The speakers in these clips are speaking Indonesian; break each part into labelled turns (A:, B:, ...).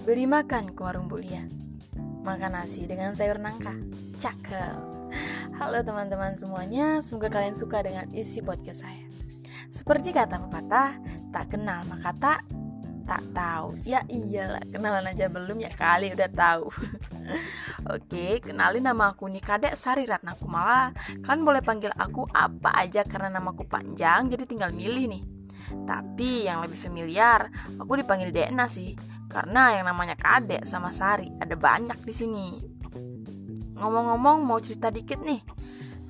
A: Beri makan ke warung Bulia Makan nasi dengan sayur nangka. Cakep. Halo teman-teman semuanya Semoga kalian suka dengan isi podcast saya. Seperti kata pepatah Tak kenal maka tak Tak tahu. Ya iyalah Kenalan aja belum ya kali udah tahu. Oke, kenalin nama aku nih Kadek Sari Ratna Kumala. Kalian boleh panggil aku apa aja karena namaku panjang Jadi tinggal milih nih. Tapi yang lebih familiar, aku dipanggil Dena sih karena yang namanya Kadek sama Sari ada banyak di sini. Ngomong-ngomong mau cerita dikit nih.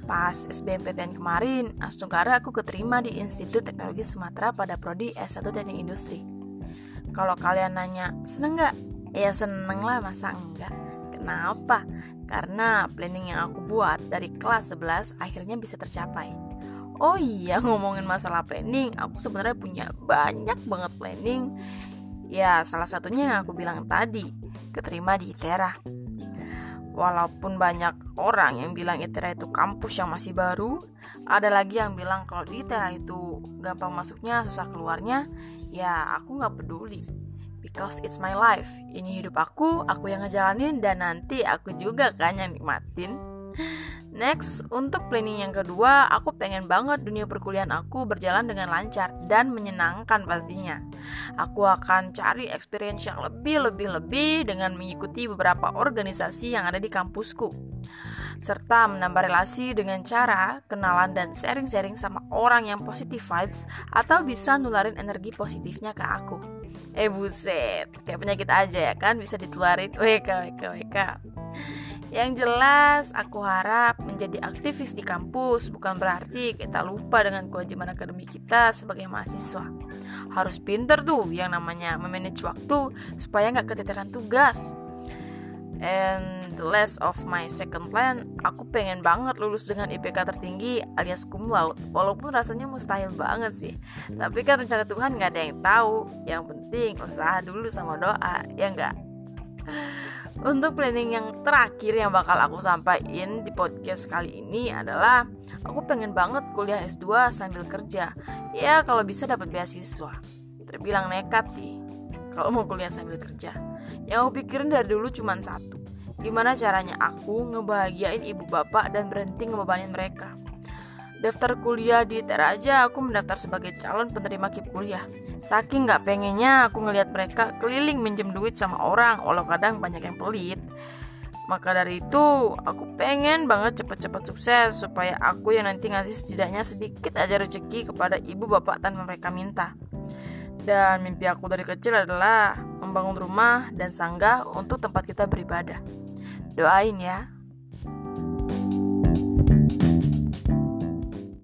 A: Pas SBMPTN kemarin, Astungkara aku keterima di Institut Teknologi Sumatera pada prodi S1 Teknik Industri. Kalau kalian nanya, seneng nggak? Ya seneng lah, masa enggak? Kenapa? Karena planning yang aku buat dari kelas 11 akhirnya bisa tercapai. Oh iya, ngomongin masalah planning, aku sebenarnya punya banyak banget planning Ya, salah satunya yang aku bilang tadi, keterima di ITERA. Walaupun banyak orang yang bilang ITERA itu kampus yang masih baru, ada lagi yang bilang kalau di ITERA itu gampang masuknya, susah keluarnya, ya aku nggak peduli. Because it's my life. Ini hidup aku, aku yang ngejalanin dan nanti aku juga kan yang nikmatin. Next, untuk planning yang kedua, aku pengen banget dunia perkuliahan aku berjalan dengan lancar dan menyenangkan pastinya. Aku akan cari experience yang lebih-lebih-lebih dengan mengikuti beberapa organisasi yang ada di kampusku. Serta menambah relasi dengan cara kenalan dan sharing-sharing sama orang yang positive vibes atau bisa nularin energi positifnya ke aku. Eh buset, kayak penyakit aja ya kan bisa ditularin. WK, WK, WK. Yang jelas, aku harap menjadi aktivis di kampus bukan berarti kita lupa dengan kewajiban akademik kita sebagai mahasiswa. Harus pinter tuh yang namanya memanage waktu supaya nggak keteteran tugas. And the last of my second plan, aku pengen banget lulus dengan IPK tertinggi alias cum laude. Walaupun rasanya mustahil banget sih. Tapi kan rencana Tuhan nggak ada yang tahu. Yang penting usaha dulu sama doa, ya nggak? Untuk planning yang terakhir yang bakal aku sampaikan di podcast kali ini adalah aku pengen banget kuliah S2 sambil kerja. Ya kalau bisa dapat beasiswa. Terbilang nekat sih kalau mau kuliah sambil kerja. Yang aku pikirin dari dulu cuma satu. Gimana caranya aku ngebahagiain ibu bapak dan berhenti ngebebanin mereka. Daftar kuliah di ITER aja aku mendaftar sebagai calon penerima KIP kuliah. Saking gak pengennya aku ngelihat mereka keliling minjem duit sama orang, walau kadang banyak yang pelit. Maka dari itu, aku pengen banget cepet-cepet sukses supaya aku yang nanti ngasih setidaknya sedikit aja rezeki kepada ibu bapak tanpa mereka minta. Dan mimpi aku dari kecil adalah membangun rumah dan sanggah untuk tempat kita beribadah. Doain ya.